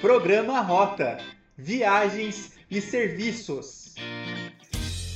Programa Rota Viagens e Serviços.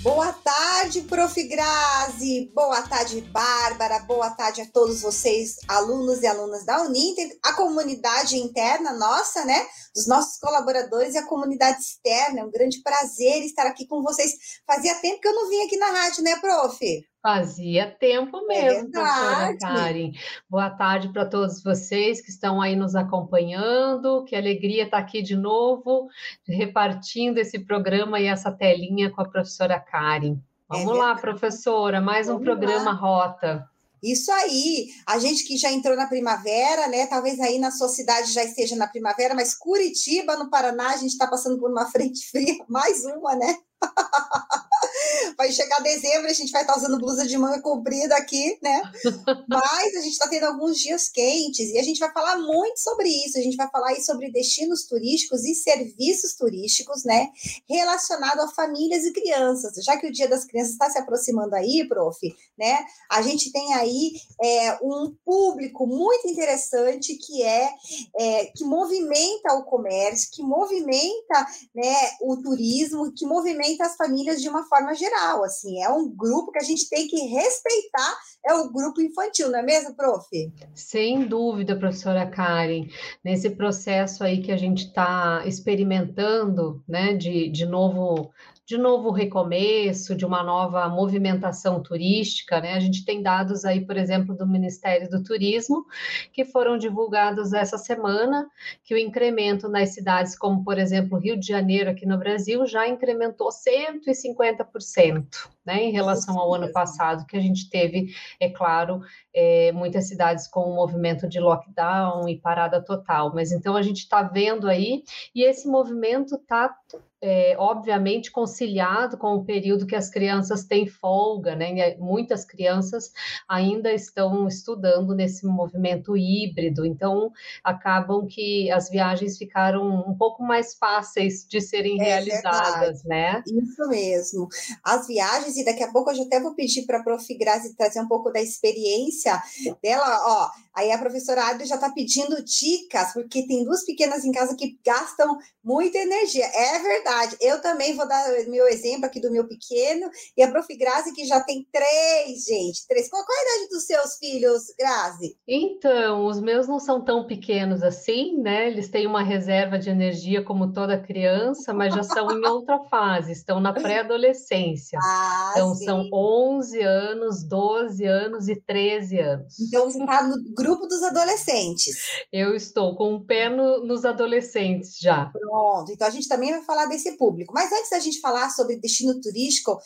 Boa tarde, Prof. Grazi. Boa tarde, Bárbara. Boa tarde a todos vocês, alunos e alunas da Uninter, a comunidade interna nossa, né? Os nossos colaboradores e a comunidade externa. É um grande prazer estar aqui com vocês. Fazia tempo que eu não vim aqui na rádio, né, Prof? Fazia tempo é mesmo, é professora Karen. Boa tarde para todos vocês que estão aí nos acompanhando. Que alegria estar aqui de novo, repartindo esse programa e essa telinha com a professora Karen. É Vamos é lá, professora, mais Vamos um programa lá. Rota. Isso aí, a gente que já entrou na primavera, né? Talvez aí na sua cidade já esteja na primavera, mas Curitiba, no Paraná, a gente está passando por uma frente fria, mais uma, né? vai chegar dezembro, a gente vai estar usando blusa de manga comprida aqui, né? Mas a gente está tendo alguns dias quentes e a gente vai falar muito sobre isso. A gente vai falar aí sobre destinos turísticos e serviços turísticos, né? Relacionado a famílias e crianças. Já que o Dia das Crianças está se aproximando aí, prof, né? A gente tem aí é, um público muito interessante que é, é que movimenta o comércio, que movimenta né, o turismo, que movimenta as famílias de uma forma geral, assim, é um grupo que a gente tem que respeitar, é o grupo infantil, não é mesmo, prof? Sem dúvida, professora Karen, nesse processo aí que a gente está experimentando, né, de, de novo de novo recomeço, de uma nova movimentação turística, né? A gente tem dados aí, por exemplo, do Ministério do Turismo, que foram divulgados essa semana, que o incremento nas cidades como, por exemplo, Rio de Janeiro aqui no Brasil já incrementou 150%, né, em relação ao ano passado, que a gente teve, é claro, é, muitas cidades com um movimento de lockdown e parada total. Mas então a gente está vendo aí, e esse movimento está é, obviamente conciliado com o período que as crianças têm folga, né? Muitas crianças ainda estão estudando nesse movimento híbrido, então acabam que as viagens ficaram um pouco mais fáceis de serem é realizadas, verdade. né? Isso mesmo. As viagens, e daqui a pouco eu já até vou pedir para a Prof. Grazi trazer um pouco da experiência dela, ó. Aí a professora Adri já está pedindo dicas, porque tem duas pequenas em casa que gastam muita energia. É verdade. Eu também vou dar meu exemplo aqui do meu pequeno e a prof. Grazi, que já tem três, gente. Três. Qual, qual a idade dos seus filhos, Grazi? Então, os meus não são tão pequenos assim, né? Eles têm uma reserva de energia como toda criança, mas já são em outra fase, estão na pré-adolescência. Ah, então, sim. são 11 anos, 12 anos e 13 anos. Então, você está no grupo dos adolescentes. Eu estou com o um pé no, nos adolescentes já. Pronto, então a gente também vai falar desse público. Mas antes da gente falar sobre destino turístico,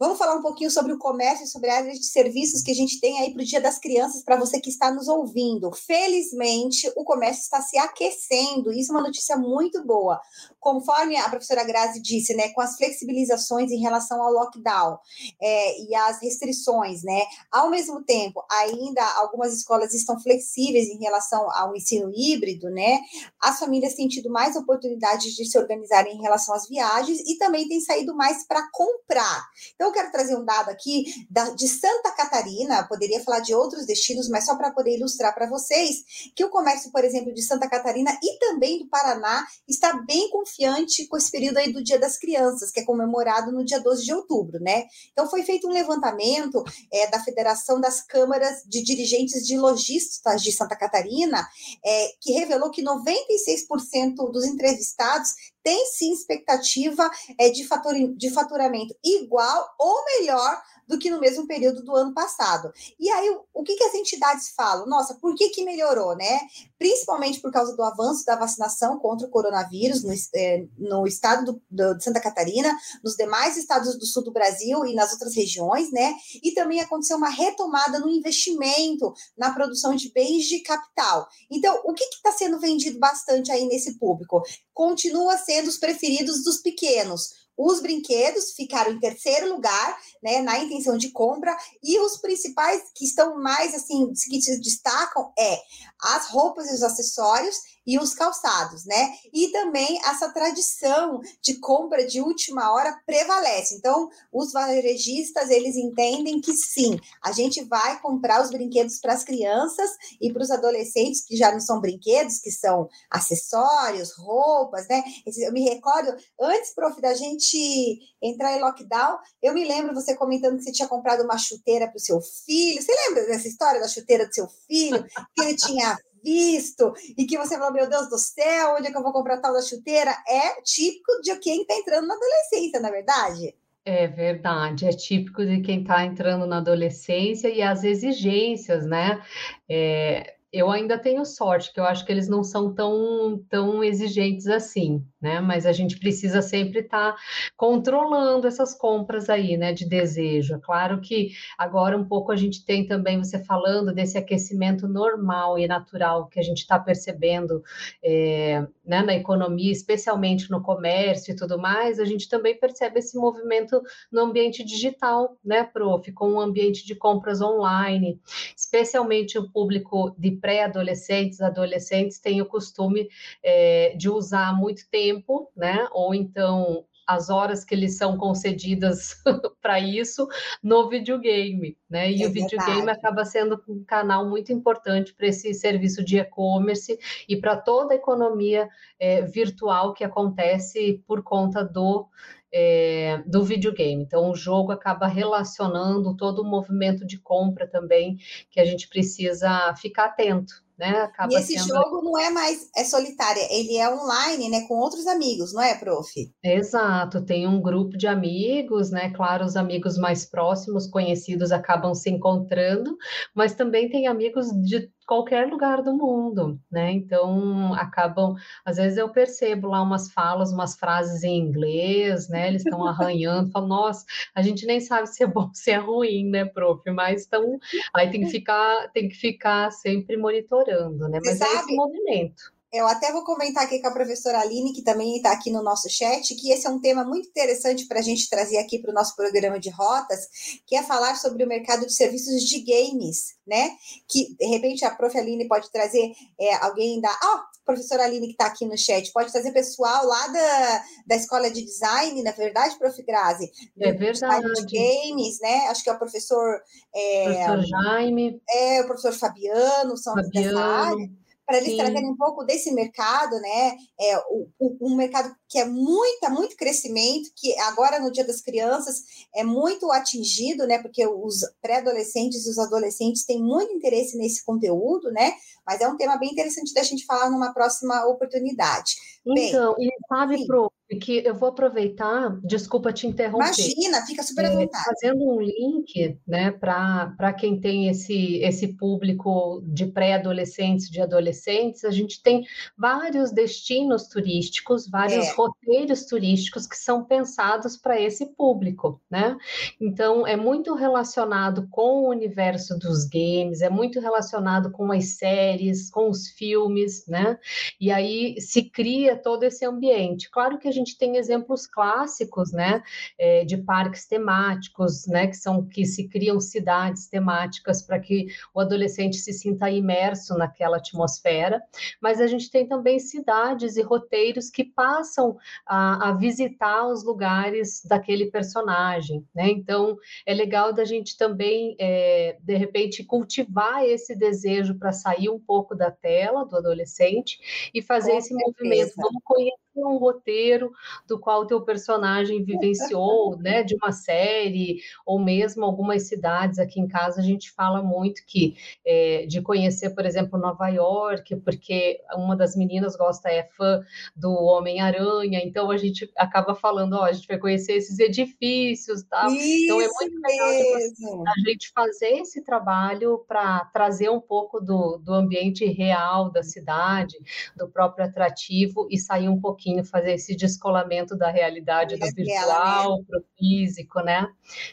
Vamos falar um pouquinho sobre o comércio e sobre a área de serviços que a gente tem aí para o Dia das Crianças, para você que está nos ouvindo. Felizmente, o comércio está se aquecendo, isso é uma notícia muito boa. Conforme a professora Grazi disse, né, com as flexibilizações em relação ao lockdown é, e as restrições, né, ao mesmo tempo, ainda algumas escolas estão flexíveis em relação ao ensino híbrido, né, as famílias têm tido mais oportunidades de se organizarem em relação às viagens e também têm saído mais para comprar. Então, eu quero trazer um dado aqui da, de Santa Catarina, poderia falar de outros destinos, mas só para poder ilustrar para vocês que o comércio, por exemplo, de Santa Catarina e também do Paraná está bem confiante com esse período aí do Dia das Crianças, que é comemorado no dia 12 de outubro, né? Então foi feito um levantamento é, da Federação das Câmaras de Dirigentes de Lojistas de Santa Catarina, é, que revelou que 96% dos entrevistados tem sim expectativa é, de, fator, de faturamento igual ou melhor do que no mesmo período do ano passado. E aí, o que, que as entidades falam? Nossa, por que, que melhorou, né? Principalmente por causa do avanço da vacinação contra o coronavírus no, é, no estado do, de Santa Catarina, nos demais estados do sul do Brasil e nas outras regiões, né? E também aconteceu uma retomada no investimento na produção de bens de capital. Então, o que está sendo vendido bastante aí nesse público? Continua sendo os preferidos dos pequenos. Os brinquedos ficaram em terceiro lugar, né, na intenção de compra, e os principais que estão mais assim, que se destacam é as roupas e os acessórios e os calçados, né? E também essa tradição de compra de última hora prevalece. Então, os varejistas, eles entendem que sim, a gente vai comprar os brinquedos para as crianças e para os adolescentes, que já não são brinquedos, que são acessórios, roupas, né? Eu me recordo, antes, prof, da gente entrar em lockdown, eu me lembro você comentando que você tinha comprado uma chuteira para o seu filho. Você lembra dessa história da chuteira do seu filho? Que ele tinha visto e que você falou, meu Deus do céu, onde é que eu vou comprar tal da chuteira? É típico de quem está entrando na adolescência, na é verdade? É verdade, é típico de quem está entrando na adolescência e as exigências, né? É, eu ainda tenho sorte, que eu acho que eles não são tão, tão exigentes assim, né? Mas a gente precisa sempre estar tá controlando essas compras aí, né? De desejo. É claro que agora um pouco a gente tem também, você falando desse aquecimento normal e natural que a gente está percebendo é, né, na economia, especialmente no comércio e tudo mais, a gente também percebe esse movimento no ambiente digital, né, prof? Com um ambiente de compras online, especialmente o público de pré-adolescentes, adolescentes têm o costume é, de usar muito tempo, né? Ou então as horas que eles são concedidas para isso no videogame, né? E é o videogame verdade. acaba sendo um canal muito importante para esse serviço de e-commerce e para toda a economia é, virtual que acontece por conta do é, do videogame. Então, o jogo acaba relacionando todo o movimento de compra também, que a gente precisa ficar atento. Né? Acaba e esse sendo... jogo não é mais é solitário, ele é online, né, com outros amigos, não é, prof? Exato, tem um grupo de amigos, né? Claro, os amigos mais próximos, conhecidos, acabam se encontrando, mas também tem amigos de qualquer lugar do mundo, né? Então acabam, às vezes eu percebo lá umas falas, umas frases em inglês, né? Eles estão arranhando, falam, nossa, a gente nem sabe se é bom, se é ruim, né, prof? Mas então aí tem que ficar, tem que ficar sempre monitorando, né? Mas é esse movimento. Eu até vou comentar aqui com a professora Aline, que também está aqui no nosso chat, que esse é um tema muito interessante para a gente trazer aqui para o nosso programa de rotas, que é falar sobre o mercado de serviços de games, né? Que de repente a prof. Aline pode trazer é, alguém da. Ó, oh, professora Aline que está aqui no chat, pode trazer pessoal lá da, da escola de design, na verdade, prof. Grazi? É verdade. De games, né? Acho que é o professor. É, professor Jaime. É, o professor Fabiano, são Fabiano. Para eles Sim. trazerem um pouco desse mercado, né? É, o, o, um mercado que é muito, muito crescimento, que agora no Dia das Crianças é muito atingido, né? Porque os pré-adolescentes e os adolescentes têm muito interesse nesse conteúdo, né? Mas é um tema bem interessante da gente falar numa próxima oportunidade. Então, Bem, e sabe, Pro, que eu vou aproveitar, desculpa te interromper. Imagina, fica super à é, vontade. fazendo um link, né, para quem tem esse, esse público de pré-adolescentes, de adolescentes, a gente tem vários destinos turísticos, vários é. roteiros turísticos que são pensados para esse público, né? Então, é muito relacionado com o universo dos games, é muito relacionado com as séries, com os filmes, né? E aí se cria todo esse ambiente. Claro que a gente tem exemplos clássicos, né, é, de parques temáticos, né, que são que se criam cidades temáticas para que o adolescente se sinta imerso naquela atmosfera, mas a gente tem também cidades e roteiros que passam a, a visitar os lugares daquele personagem, né? Então é legal da gente também é, de repente cultivar esse desejo para sair um pouco da tela do adolescente e fazer Com esse certeza. movimento. Vamos conhecer um roteiro do qual o teu personagem vivenciou, né, de uma série, ou mesmo algumas cidades. Aqui em casa, a gente fala muito que é, de conhecer, por exemplo, Nova York, porque uma das meninas gosta, é fã do Homem-Aranha, então a gente acaba falando, ó, a gente vai conhecer esses edifícios, tal. Isso então é muito legal a gente fazer esse trabalho para trazer um pouco do, do ambiente real da cidade, do próprio atrativo e sair um pouco pouquinho fazer esse descolamento da realidade do né? virtual para o físico, né?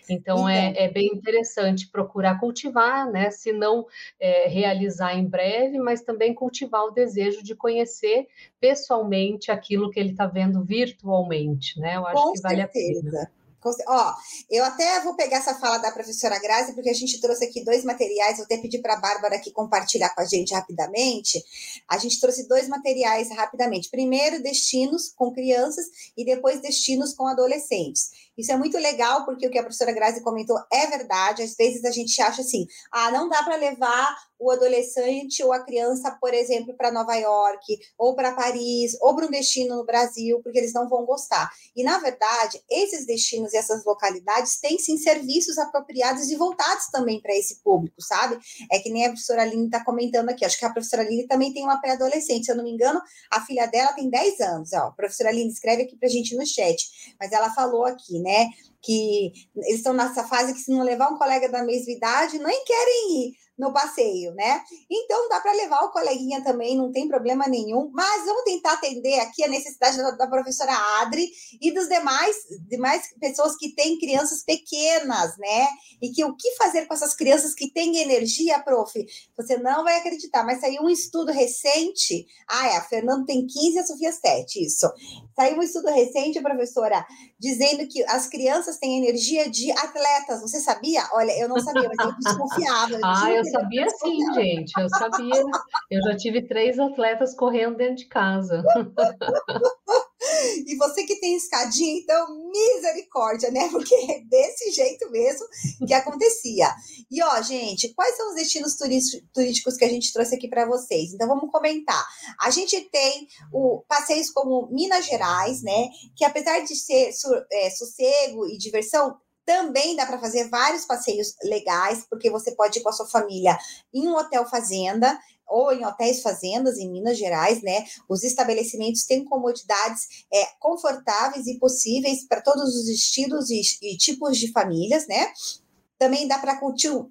Então, é, então. É, é bem interessante procurar cultivar, né? Se não é, realizar em breve, mas também cultivar o desejo de conhecer pessoalmente aquilo que ele está vendo virtualmente, né? Eu acho Com que vale certeza. a pena. Ó, eu até vou pegar essa fala da professora Grazi, porque a gente trouxe aqui dois materiais, vou até pedir para a Bárbara aqui compartilhar com a gente rapidamente. A gente trouxe dois materiais rapidamente. Primeiro, destinos com crianças e depois destinos com adolescentes. Isso é muito legal, porque o que a professora Grazi comentou é verdade. Às vezes a gente acha assim, ah, não dá para levar o adolescente ou a criança, por exemplo, para Nova York, ou para Paris, ou para um destino no Brasil, porque eles não vão gostar. E, na verdade, esses destinos e essas localidades têm sim serviços apropriados e voltados também para esse público, sabe? É que nem a professora Aline está comentando aqui. Acho que a professora Aline também tem uma pré-adolescente. Se eu não me engano, a filha dela tem 10 anos. Ó, a professora Aline escreve aqui para a gente no chat. Mas ela falou aqui, né? Que eles estão nessa fase que se não levar um colega da mesma idade, nem querem ir no passeio, né? Então dá para levar o coleguinha também, não tem problema nenhum. Mas vamos tentar atender aqui a necessidade da, da professora Adri e dos demais, demais pessoas que têm crianças pequenas, né? E que o que fazer com essas crianças que têm energia, prof? Você não vai acreditar, mas saiu um estudo recente. Ah, é, a Fernanda tem 15 e a Sofia 7, isso. Saiu um estudo recente, professora, dizendo que as crianças têm energia de atletas. Você sabia? Olha, eu não sabia, mas eu desconfiava. ah, eu sabia sim, gente. Eu sabia. Eu já tive três atletas correndo dentro de casa. E você que tem escadinha, então, misericórdia, né? Porque é desse jeito mesmo que acontecia. E ó, gente, quais são os destinos turísticos que a gente trouxe aqui para vocês? Então, vamos comentar. A gente tem o passeios como Minas Gerais, né? Que apesar de ser é, sossego e diversão, também dá para fazer vários passeios legais, porque você pode ir com a sua família em um hotel fazenda ou em hotéis fazendas em Minas Gerais, né? Os estabelecimentos têm comodidades é, confortáveis e possíveis para todos os estilos e, e tipos de famílias, né? Também dá para curtir um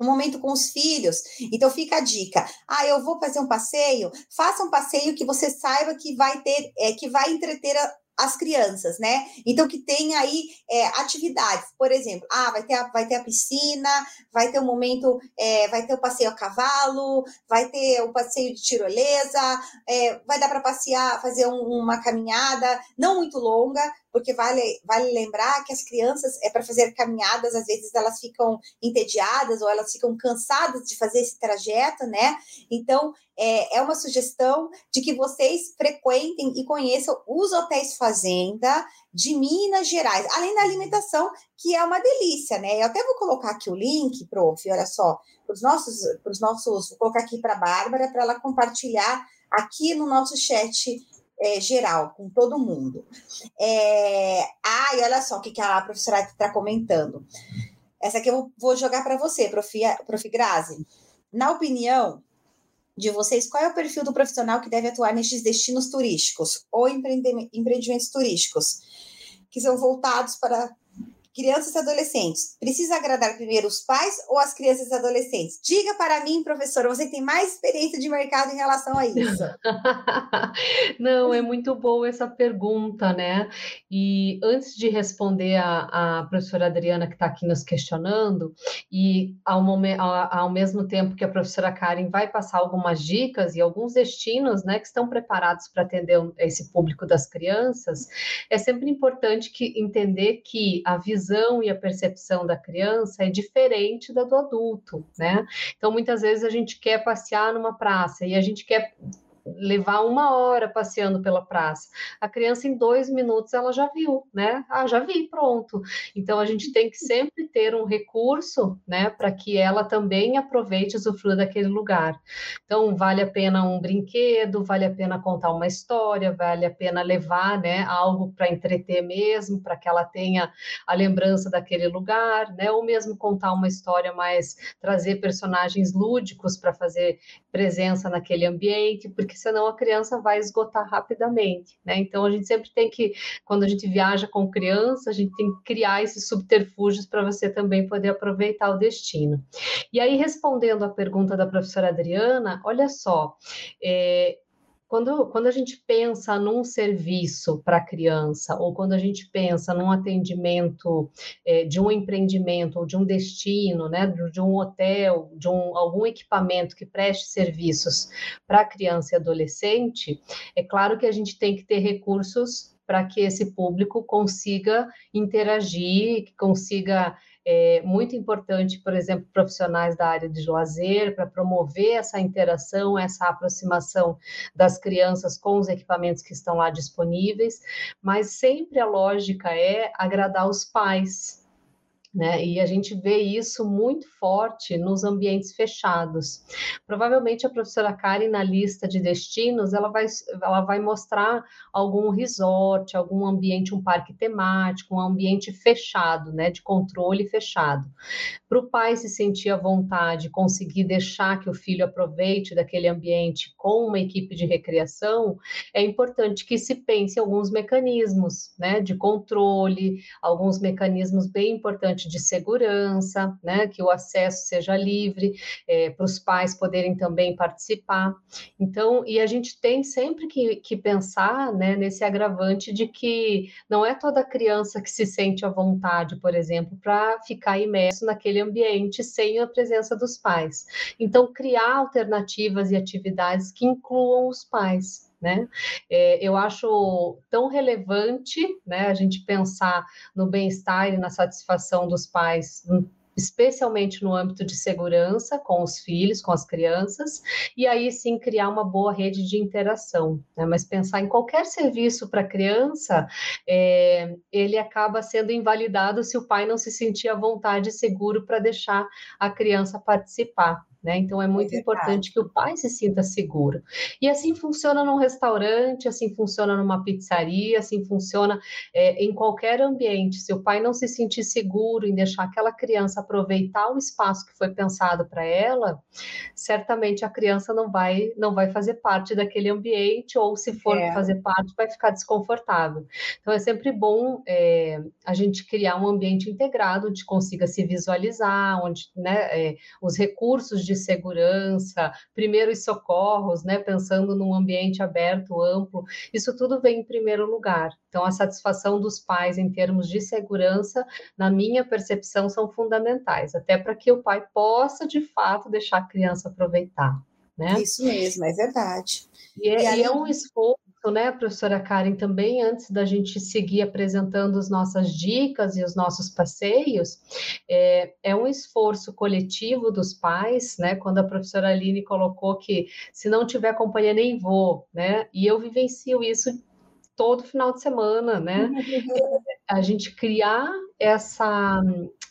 momento com os filhos. Então fica a dica. Ah, eu vou fazer um passeio. Faça um passeio que você saiba que vai ter, é, que vai entreter a, as crianças, né? Então, que tem aí é, atividades, por exemplo, ah, vai ter, a, vai ter a piscina, vai ter um momento, é, vai ter o passeio a cavalo, vai ter o passeio de tirolesa, é, vai dar para passear, fazer um, uma caminhada, não muito longa, porque vale, vale lembrar que as crianças, é para fazer caminhadas, às vezes elas ficam entediadas ou elas ficam cansadas de fazer esse trajeto, né? Então, é, é uma sugestão de que vocês frequentem e conheçam os hotéis fazenda de Minas Gerais, além da alimentação, que é uma delícia, né? Eu até vou colocar aqui o link, prof, olha só, para os nossos, os nossos, vou colocar aqui para a Bárbara, para ela compartilhar aqui no nosso chat é, geral, com todo mundo. É... Ah, e olha só o que, a professora está comentando. Essa aqui eu vou jogar para você, prof, prof. Grazi. Na opinião de vocês, qual é o perfil do profissional que deve atuar nestes destinos turísticos ou empreendimentos turísticos, que são voltados para crianças e adolescentes, precisa agradar primeiro os pais ou as crianças e adolescentes? Diga para mim, professora, você tem mais experiência de mercado em relação a isso. Não, é muito boa essa pergunta, né? E antes de responder a, a professora Adriana, que está aqui nos questionando, e ao, momento, ao, mesmo tempo que a professora Karen vai passar algumas dicas e alguns destinos, né, que estão preparados para atender esse público das crianças, é sempre importante que entender que a visão visão e a percepção da criança é diferente da do adulto, né? Então, muitas vezes a gente quer passear numa praça e a gente quer levar uma hora passeando pela praça. A criança, em dois minutos, ela já viu, né? Ah, já vi, pronto. Então, a gente tem que sempre ter um recurso, né, para que ela também aproveite e usufrua daquele lugar. Então, vale a pena um brinquedo, vale a pena contar uma história, vale a pena levar, né, algo para entreter mesmo, para que ela tenha a lembrança daquele lugar, né? Ou mesmo contar uma história mais, trazer personagens lúdicos para fazer presença naquele ambiente, porque senão a criança vai esgotar rapidamente, né? Então a gente sempre tem que, quando a gente viaja com criança, a gente tem que criar esses subterfúgios para você também poder aproveitar o destino. E aí, respondendo à pergunta da professora Adriana, olha só, é, quando, quando a gente pensa num serviço para criança, ou quando a gente pensa num atendimento é, de um empreendimento ou de um destino, né, de um hotel, de um, algum equipamento que preste serviços para criança e adolescente, é claro que a gente tem que ter recursos para que esse público consiga interagir, que consiga é muito importante, por exemplo, profissionais da área de lazer, para promover essa interação, essa aproximação das crianças com os equipamentos que estão lá disponíveis, mas sempre a lógica é agradar os pais, né? E a gente vê isso muito forte nos ambientes fechados. Provavelmente a professora Karen, na lista de destinos, ela vai, ela vai mostrar algum resort, algum ambiente, um parque temático, um ambiente fechado, né? De controle fechado. Para o pai se sentir à vontade, conseguir deixar que o filho aproveite daquele ambiente com uma equipe de recreação, é importante que se pense alguns mecanismos, né? De controle, alguns mecanismos bem importantes de segurança, né, que o acesso seja livre, é, para os pais poderem também participar. Então, e a gente tem sempre que, que pensar né, nesse agravante de que não é toda criança que se sente à vontade, por exemplo, para ficar imerso naquele ambiente sem a presença dos pais. Então, criar alternativas e atividades que incluam os pais né? É, eu acho tão relevante, né, a gente pensar no bem-estar e na satisfação dos pais hum, especialmente no âmbito de segurança com os filhos, com as crianças, e aí sim criar uma boa rede de interação. Né? Mas pensar em qualquer serviço para criança, é, ele acaba sendo invalidado se o pai não se sentir à vontade e seguro para deixar a criança participar. Né? Então é, é muito é importante que o pai se sinta seguro. E assim funciona num restaurante, assim funciona numa pizzaria, assim funciona é, em qualquer ambiente. Se o pai não se sentir seguro em deixar aquela criança aproveitar o espaço que foi pensado para ela, certamente a criança não vai não vai fazer parte daquele ambiente ou se for é. fazer parte vai ficar desconfortável. Então é sempre bom é, a gente criar um ambiente integrado onde consiga se visualizar, onde né, é, os recursos de segurança, primeiros socorros, né, pensando num ambiente aberto, amplo, isso tudo vem em primeiro lugar. Então, a satisfação dos pais em termos de segurança, na minha percepção, são fundamentais, até para que o pai possa, de fato, deixar a criança aproveitar. Né? Isso mesmo, é verdade. E é, e aí... e é um esforço né, professora Karen, também antes da gente seguir apresentando as nossas dicas e os nossos passeios, é, é um esforço coletivo dos pais, né? Quando a professora Aline colocou que se não tiver companhia, nem vou, né? E eu vivencio isso todo final de semana, né? a gente criar essa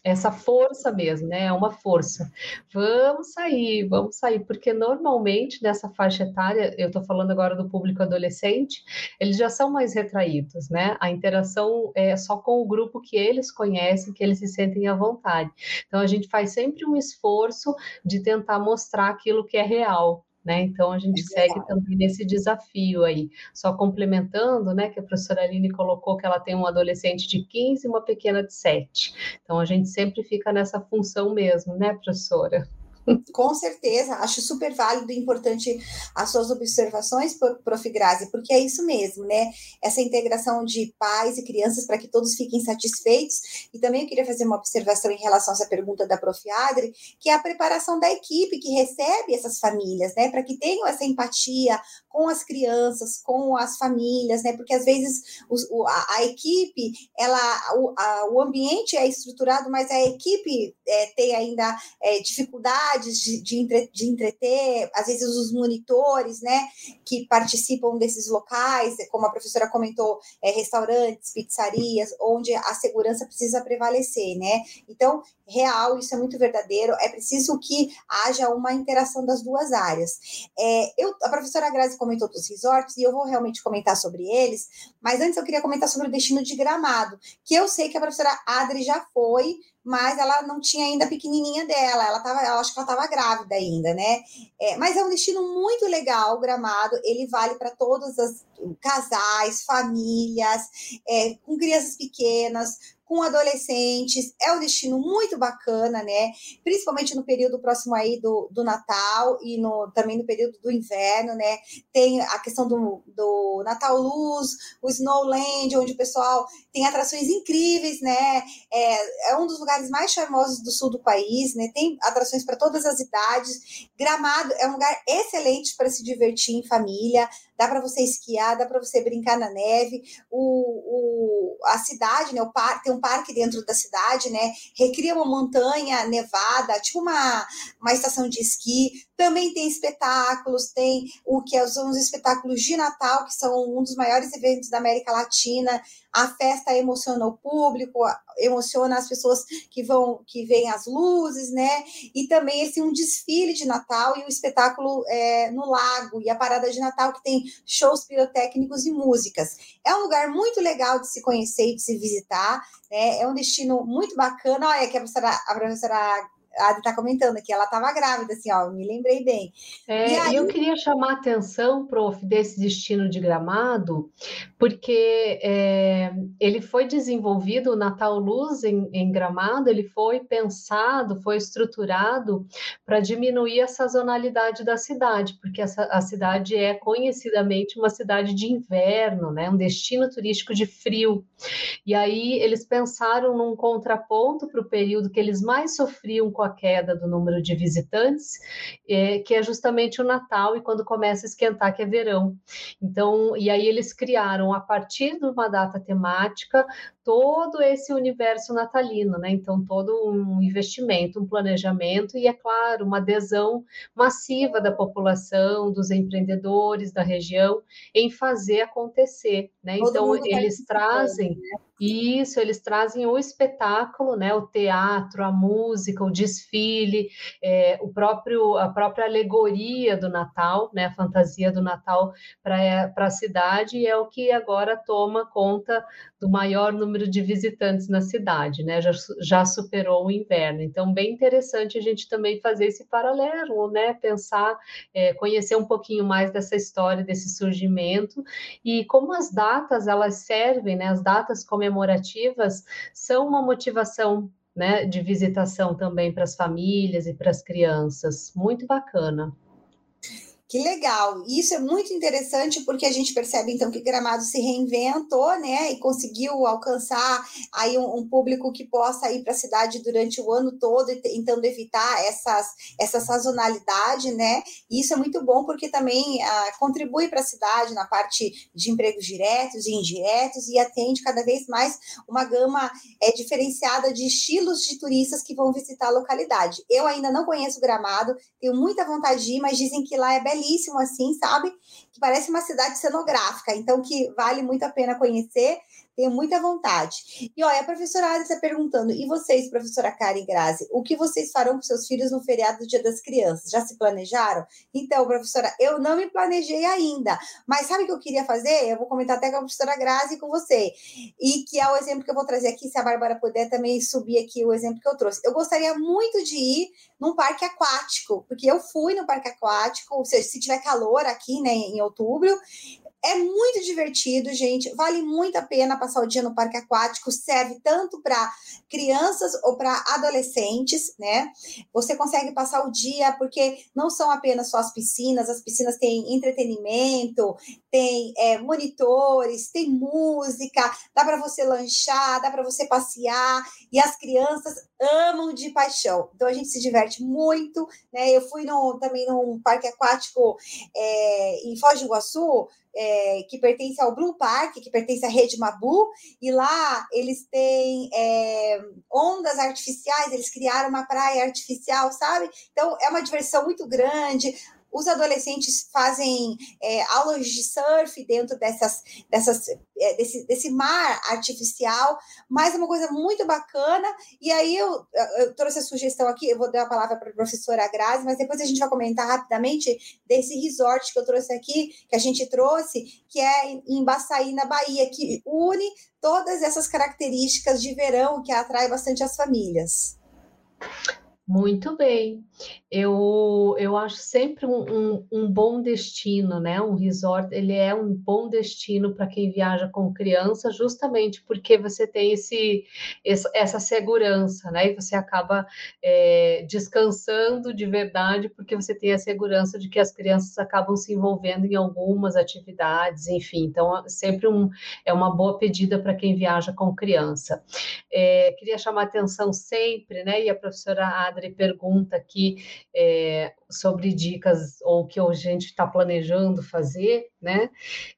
essa força mesmo, né? É uma força. Vamos sair, vamos sair, porque normalmente nessa faixa etária, eu estou falando agora do público adolescente, eles já são mais retraídos, né? A interação é só com o grupo que eles conhecem, que eles se sentem à vontade. Então a gente faz sempre um esforço de tentar mostrar aquilo que é real, né? Então a gente é segue também nesse desafio aí. Só complementando, né, que a professora Aline colocou que ela tem um adolescente de 15 e uma pequena de 7. Então a gente sempre fica nessa função mesmo, né, professora? Com certeza, acho super válido e importante as suas observações, Prof. Grazi, porque é isso mesmo, né? Essa integração de pais e crianças para que todos fiquem satisfeitos. E também eu queria fazer uma observação em relação a essa pergunta da Prof. Adri, que é a preparação da equipe que recebe essas famílias, né? Para que tenham essa empatia com as crianças, com as famílias, né? Porque às vezes o, a, a, equipe, ela, o, a, o ambiente é estruturado, mas a equipe é, tem ainda é, dificuldade de, de, entre, de entreter, às vezes os monitores, né, que participam desses locais, como a professora comentou, é, restaurantes, pizzarias, onde a segurança precisa prevalecer, né? Então, real, isso é muito verdadeiro, é preciso que haja uma interação das duas áreas. É, eu, a professora Grazi comentou dos resorts, e eu vou realmente comentar sobre eles, mas antes eu queria comentar sobre o destino de Gramado, que eu sei que a professora Adri já foi, mas ela não tinha ainda a pequenininha dela, ela tava, eu acho que ela estava grávida ainda, né? É, mas é um destino muito legal, o Gramado, ele vale para todos os casais, famílias, é, com crianças pequenas, com adolescentes. É um destino muito bacana, né? Principalmente no período próximo aí do, do Natal e no, também no período do inverno, né? Tem a questão do, do Natal Luz, o Snowland, onde o pessoal tem atrações incríveis, né? É, é um dos lugares mais charmosos do sul do país, né? Tem atrações para todas as idades. Gramado é um lugar excelente para se divertir em família dá para você esquiar, dá para você brincar na neve. O, o, a cidade, né, o par, tem um parque dentro da cidade, né? Recria uma montanha nevada, tipo uma, uma estação de esqui. Também tem espetáculos, tem o que são os espetáculos de Natal, que são um dos maiores eventos da América Latina. A festa emociona o público, emociona as pessoas que vão, que veem as luzes, né? E também esse um desfile de Natal e o um espetáculo é, no lago e a parada de Natal que tem shows pirotécnicos e músicas. É um lugar muito legal de se conhecer e de se visitar, né? É um destino muito bacana. Olha que a professora, a professora a Adi está comentando aqui, ela estava grávida, assim, ó, me lembrei bem. É, e aí... eu queria chamar a atenção, prof, desse destino de gramado, porque é, ele foi desenvolvido, o Natal Luz em, em Gramado, ele foi pensado, foi estruturado para diminuir a sazonalidade da cidade, porque essa, a cidade é conhecidamente uma cidade de inverno, né, um destino turístico de frio. E aí eles pensaram num contraponto para o período que eles mais sofriam com a queda do número de visitantes, é, que é justamente o Natal e quando começa a esquentar, que é verão. Então, e aí eles criaram a partir de uma data temática todo esse universo natalino, né? Então, todo um investimento, um planejamento e, é claro, uma adesão massiva da população, dos empreendedores da região em fazer acontecer, né? Todo então, eles trazem. Né? Isso, eles trazem o espetáculo, né, o teatro, a música, o desfile, é, o próprio, a própria alegoria do Natal, né, a fantasia do Natal para a cidade, e é o que agora toma conta do maior número de visitantes na cidade, né, já, já superou o inverno. Então, bem interessante a gente também fazer esse paralelo, né, pensar, é, conhecer um pouquinho mais dessa história, desse surgimento, e como as datas, elas servem, né, as datas comemorativas são uma motivação né, de visitação também para as famílias e para as crianças. Muito bacana. Que legal! Isso é muito interessante porque a gente percebe então que Gramado se reinventou, né, e conseguiu alcançar aí um, um público que possa ir para a cidade durante o ano todo, tentando evitar essas essa sazonalidade, né? E isso é muito bom porque também ah, contribui para a cidade na parte de empregos diretos e indiretos e atende cada vez mais uma gama é, diferenciada de estilos de turistas que vão visitar a localidade. Eu ainda não conheço Gramado, tenho muita vontade de ir, mas dizem que lá é belíssimo belíssimo assim, sabe? Que parece uma cidade cenográfica, então que vale muito a pena conhecer tenho muita vontade. E olha, a professora Ada está perguntando: e vocês, professora Karen Grazi, o que vocês farão com seus filhos no feriado do Dia das Crianças? Já se planejaram? Então, professora, eu não me planejei ainda, mas sabe o que eu queria fazer? Eu vou comentar até com a professora Grazi com você. E que é o exemplo que eu vou trazer aqui, se a Bárbara puder também subir aqui o exemplo que eu trouxe. Eu gostaria muito de ir num parque aquático, porque eu fui no parque aquático, ou seja, se tiver calor aqui, né, em outubro, é muito divertido, gente. Vale muito a pena passar o dia no parque aquático. Serve tanto para crianças ou para adolescentes, né? Você consegue passar o dia porque não são apenas só as piscinas. As piscinas têm entretenimento, tem é, monitores, tem música. Dá para você lanchar, dá para você passear. E as crianças amam de paixão. Então a gente se diverte muito, né? Eu fui no, também num parque aquático é, em Foz do Iguaçu é, que pertence ao Blue Park, que pertence à rede Mabu, e lá eles têm é, ondas artificiais, eles criaram uma praia artificial, sabe? Então é uma diversão muito grande. Os adolescentes fazem é, aulas de surf dentro dessas, dessas, é, desse, desse mar artificial, mas é uma coisa muito bacana. E aí eu, eu trouxe a sugestão aqui, eu vou dar a palavra para a professora Grazi, mas depois a gente vai comentar rapidamente desse resort que eu trouxe aqui, que a gente trouxe, que é em Baçaí, na Bahia, que une todas essas características de verão que atrai bastante as famílias. Muito bem. Eu, eu acho sempre um, um, um, bom destino, né? Um resort, ele é um bom destino para quem viaja com criança, justamente porque você tem esse, essa segurança, né? E você acaba é, descansando de verdade, porque você tem a segurança de que as crianças acabam se envolvendo em algumas atividades, enfim. Então, sempre um, é uma boa pedida para quem viaja com criança. É, queria chamar atenção sempre, né? E a professora Adri pergunta aqui é, sobre dicas ou que a gente está planejando fazer, né?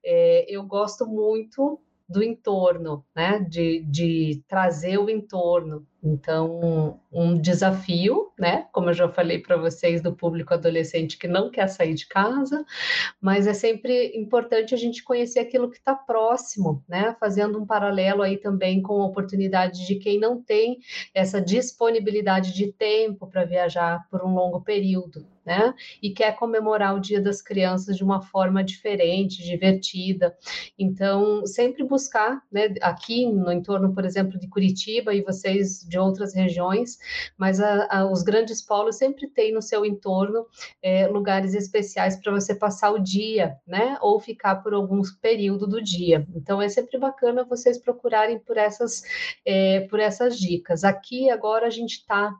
É, eu gosto muito do entorno, né? De, de trazer o entorno. Então, um desafio, né? Como eu já falei para vocês, do público adolescente que não quer sair de casa, mas é sempre importante a gente conhecer aquilo que está próximo, né? Fazendo um paralelo aí também com a oportunidade de quem não tem essa disponibilidade de tempo para viajar por um longo período, né? E quer comemorar o Dia das Crianças de uma forma diferente, divertida. Então, sempre buscar, né? Aqui no entorno, por exemplo, de Curitiba, e vocês de outras regiões, mas a, a, os grandes polos sempre têm no seu entorno é, lugares especiais para você passar o dia, né? Ou ficar por algum período do dia. Então, é sempre bacana vocês procurarem por essas, é, por essas dicas. Aqui agora a gente está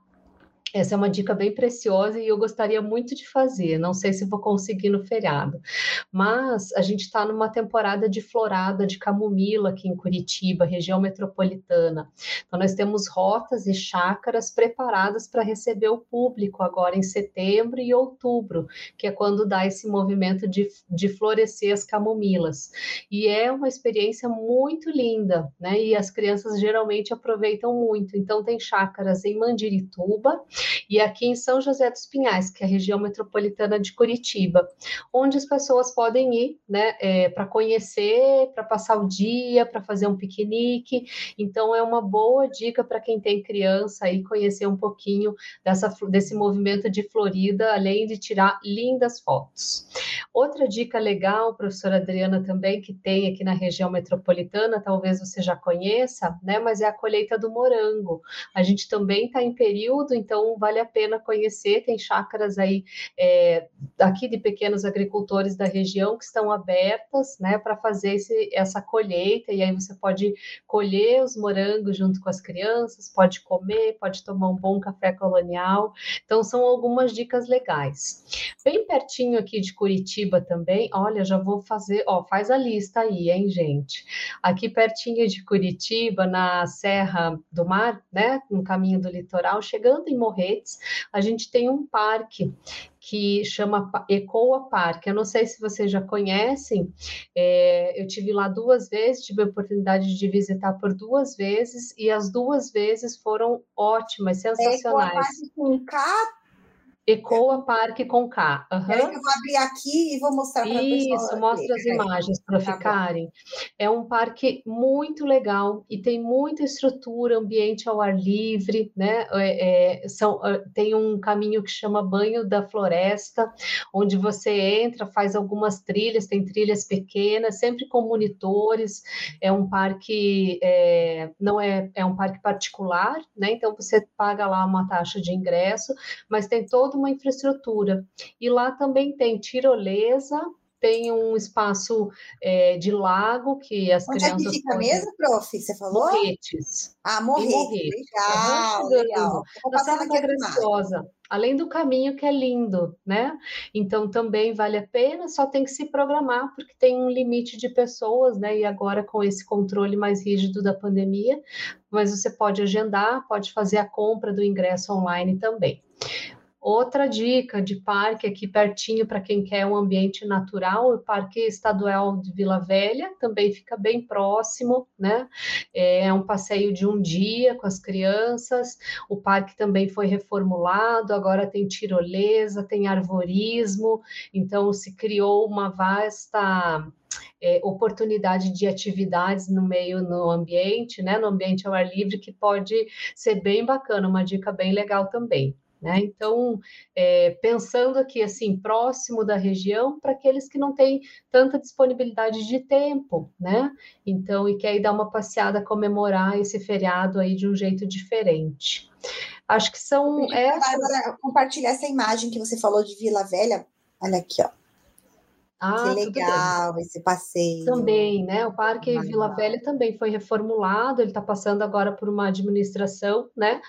essa é uma dica bem preciosa e eu gostaria muito de fazer. Não sei se vou conseguir no feriado, mas a gente está numa temporada de florada de camomila aqui em Curitiba, região metropolitana. Então, nós temos rotas e chácaras preparadas para receber o público agora em setembro e outubro, que é quando dá esse movimento de, de florescer as camomilas. E é uma experiência muito linda, né? E as crianças geralmente aproveitam muito. Então, tem chácaras em Mandirituba e aqui em São José dos Pinhais, que é a região metropolitana de Curitiba, onde as pessoas podem ir, né, é, para conhecer, para passar o dia, para fazer um piquenique. Então é uma boa dica para quem tem criança aí conhecer um pouquinho dessa, desse movimento de Florida, além de tirar lindas fotos. Outra dica legal, professora Adriana, também que tem aqui na região metropolitana, talvez você já conheça, né? Mas é a colheita do morango. A gente também está em período, então então vale a pena conhecer. Tem chácaras aí é, aqui de pequenos agricultores da região que estão abertas, né, para fazer esse, essa colheita. E aí você pode colher os morangos junto com as crianças, pode comer, pode tomar um bom café colonial. Então são algumas dicas legais. Bem pertinho aqui de Curitiba também. Olha, já vou fazer, ó, faz a lista aí, hein, gente. Aqui pertinho de Curitiba, na Serra do Mar, né, no caminho do litoral, chegando em Morretes, a gente tem um parque que chama Ecoa Park. Eu não sei se vocês já conhecem, é, eu tive lá duas vezes, tive a oportunidade de visitar por duas vezes, e as duas vezes foram ótimas, sensacionais. Ecoa Park com K Ecoa Parque com K. Uhum. eu vou abrir aqui e vou mostrar para Isso, mostra as imagens para tá ficarem. Bom. É um parque muito legal e tem muita estrutura, ambiente ao ar livre, né? É, é, são, ah, tem um caminho que chama Banho da Floresta, onde você entra, faz algumas trilhas, tem trilhas pequenas, sempre com monitores. É um parque, é, não é, é um parque particular, né? Então você paga lá uma taxa de ingresso, mas tem todo uma infraestrutura. E lá também tem tirolesa, tem um espaço é, de lago que as Onde crianças. Onde é que fica podem... mesmo, prof? Você falou? Morretes. Ah, Morretes. Legal, uhum, legal. Na Graciosa. Além do caminho que é lindo, né? Então também vale a pena, só tem que se programar, porque tem um limite de pessoas, né? E agora com esse controle mais rígido da pandemia, mas você pode agendar, pode fazer a compra do ingresso online também. Outra dica de parque aqui pertinho para quem quer um ambiente natural, o Parque Estadual de Vila Velha também fica bem próximo, né? É um passeio de um dia com as crianças. O parque também foi reformulado, agora tem tirolesa, tem arvorismo, então se criou uma vasta é, oportunidade de atividades no meio, no ambiente, né? No ambiente ao ar livre, que pode ser bem bacana, uma dica bem legal também. Né? Então, é, pensando aqui assim, próximo da região, para aqueles que não têm tanta disponibilidade de tempo, né? Então, e quer ir dar uma passeada, comemorar esse feriado aí de um jeito diferente. Acho que são essas. compartilhar essa imagem que você falou de Vila Velha. Olha aqui, ó. Ah, que legal esse passeio. Também, né? O Parque ah, Vila Velha também foi reformulado, ele está passando agora por uma administração, né?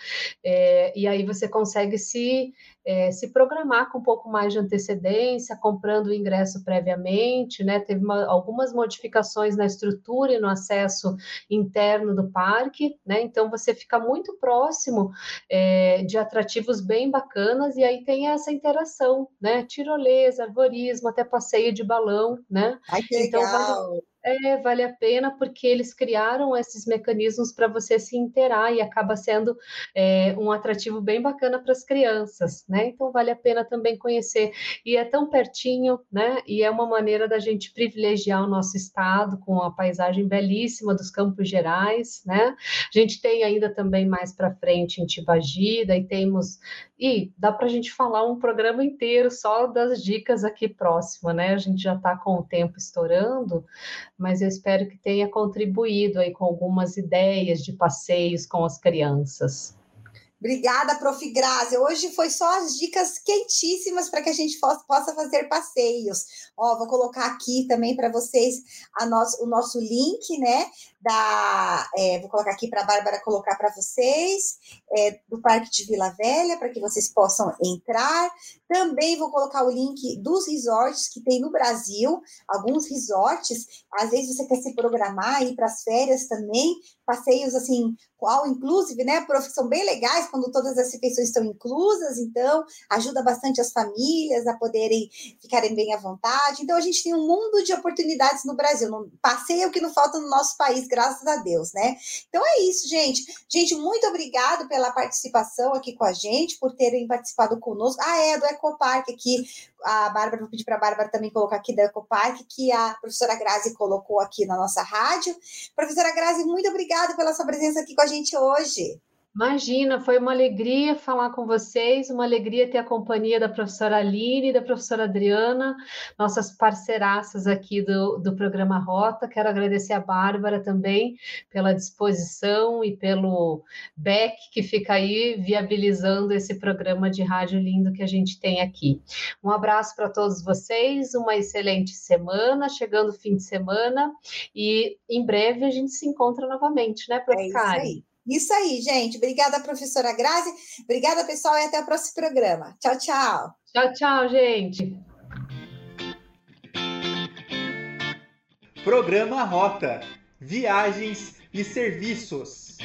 É, e aí você consegue se é, se programar com um pouco mais de antecedência, comprando o ingresso previamente, né? Teve uma, algumas modificações na estrutura e no acesso interno do parque, né? Então você fica muito próximo é, de atrativos bem bacanas e aí tem essa interação, né? Tirolesa, arborismo, até passeio de balão, né? Ai, que então, legal! Vale, é, vale a pena porque eles criaram esses mecanismos para você se interar e acaba sendo é, um atrativo bem bacana para as crianças, né? Então vale a pena também conhecer. E é tão pertinho, né? E é uma maneira da gente privilegiar o nosso estado com a paisagem belíssima dos Campos Gerais, né? A gente tem ainda também mais para frente em Tibagi, daí temos e dá para a gente falar um programa inteiro só das dicas aqui próxima, né? A gente já está com o tempo estourando, mas eu espero que tenha contribuído aí com algumas ideias de passeios com as crianças. Obrigada, Prof. Grazi. Hoje foi só as dicas quentíssimas para que a gente possa fazer passeios. Ó, vou colocar aqui também para vocês nosso, o nosso link, né? Da, é, vou colocar aqui para a Bárbara colocar para vocês, é, do Parque de Vila Velha, para que vocês possam entrar. Também vou colocar o link dos resorts que tem no Brasil, alguns resorts. Às vezes você quer se programar aí para as férias também, passeios assim, qual inclusive, né, são bem legais quando todas as refeições estão inclusas, então ajuda bastante as famílias a poderem ficarem bem à vontade. Então a gente tem um mundo de oportunidades no Brasil, não, passeio que não falta no nosso país, graças a Deus, né? Então é isso, gente. Gente, muito obrigado pela participação aqui com a gente, por terem participado conosco. Ah, é, do Ecopark aqui, a Bárbara, vou pedir para a Bárbara também colocar aqui do Ecopark, que a professora Grazi colocou aqui na nossa rádio. Professora Grazi, muito obrigada pela sua presença aqui com a gente hoje. Imagina, foi uma alegria falar com vocês, uma alegria ter a companhia da professora Aline e da professora Adriana, nossas parceiraças aqui do, do programa Rota. Quero agradecer a Bárbara também pela disposição e pelo Beck que fica aí viabilizando esse programa de rádio lindo que a gente tem aqui. Um abraço para todos vocês, uma excelente semana, chegando o fim de semana, e em breve a gente se encontra novamente, né, Prof. É isso aí. Isso aí, gente. Obrigada, professora Grazi. Obrigada, pessoal, e até o próximo programa. Tchau, tchau. Tchau, tchau, gente. Programa Rota: Viagens e Serviços.